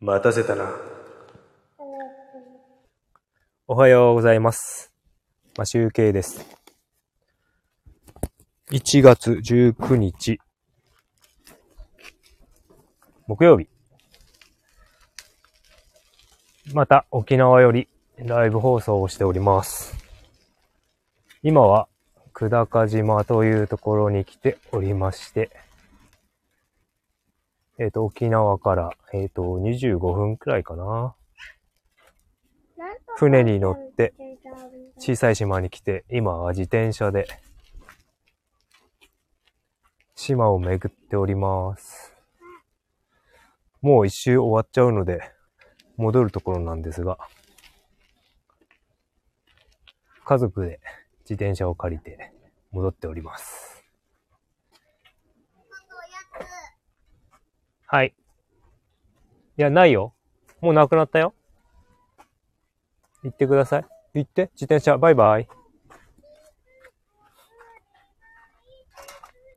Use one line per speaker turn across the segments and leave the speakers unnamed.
待たせたな。おはようございます。まあ、集計です。1月19日、木曜日。また沖縄よりライブ放送をしております。今は久高島というところに来ておりまして、えっ、と、沖縄から、えっ、と、25分くらいかな。船に乗って小さい島に来て、今は自転車で島を巡っております。もう一周終わっちゃうので、戻るところなんですが、家族で自転車を借りて戻っております。はい。いや、ないよ。もうなくなったよ。行ってください。行って。自転車、バイバイ。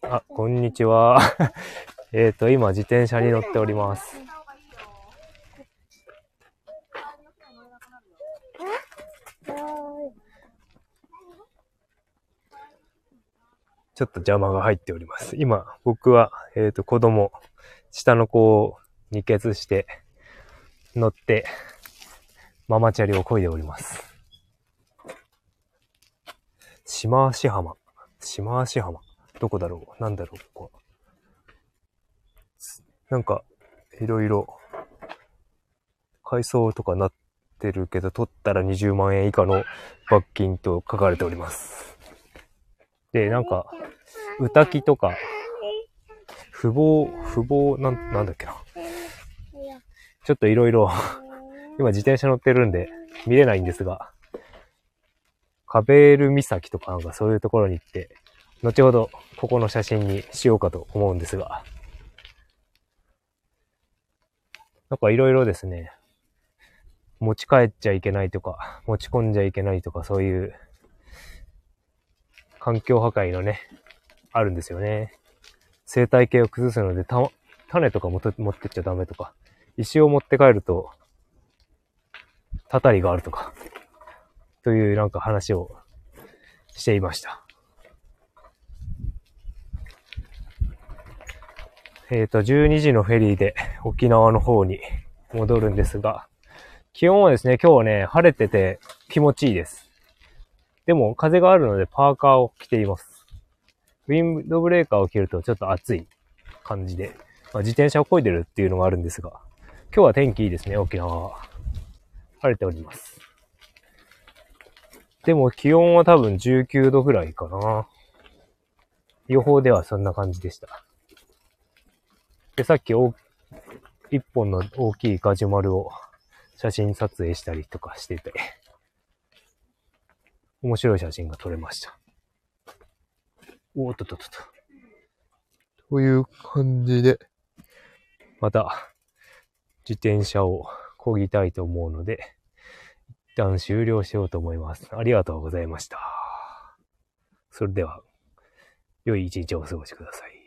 あ、こんにちは。えっと、今、自転車に乗っております。ちょっと邪魔が入っております。今、僕は、えっ、と、子供、下の子を二血して、乗って、ママチャリを漕いでおります。島足浜。島足浜。どこだろう？なんだろう？ここ。なんか、いろいろ、改装とかなってるけど、取ったら20万円以下の罰金と書かれております。で、なんか、歌木とか、不法、不法、なん、なんだっけな。ちょっといろいろ、今自転車乗ってるんで見れないんですが、カベール岬とかなんかそういうところに行って、後ほどここの写真にしようかと思うんですが、なんかいろいろですね、持ち帰っちゃいけないとか、持ち込んじゃいけないとかそういう環境破壊のね、あるんですよね。生態系を崩すので、た、種とか持ってっちゃダメとか、石を持って帰ると、たたりがあるとか、というなんか話をしていました。えっ、と、12時のフェリーで沖縄の方に戻るんですが、気温はですね、今日はね、晴れてて気持ちいいです。でも、風があるのでパーカーを着ています。ウィンドブレーカーを着るとちょっと暑い感じで、まあ、自転車を漕いでるっていうのがあるんですが、今日は天気いいですね、沖縄は。晴れております。でも気温は多分19度ぐらいかな。予報ではそんな感じでした。で、さっきお一本の大きいガジュマルを写真撮影したりとかしてて、面白い写真が撮れました。おーっとっとっとっと。という感じで、また、自転車を漕ぎたいと思うので、一旦終了しようと思います。ありがとうございました。それでは、良い一日をお過ごしください。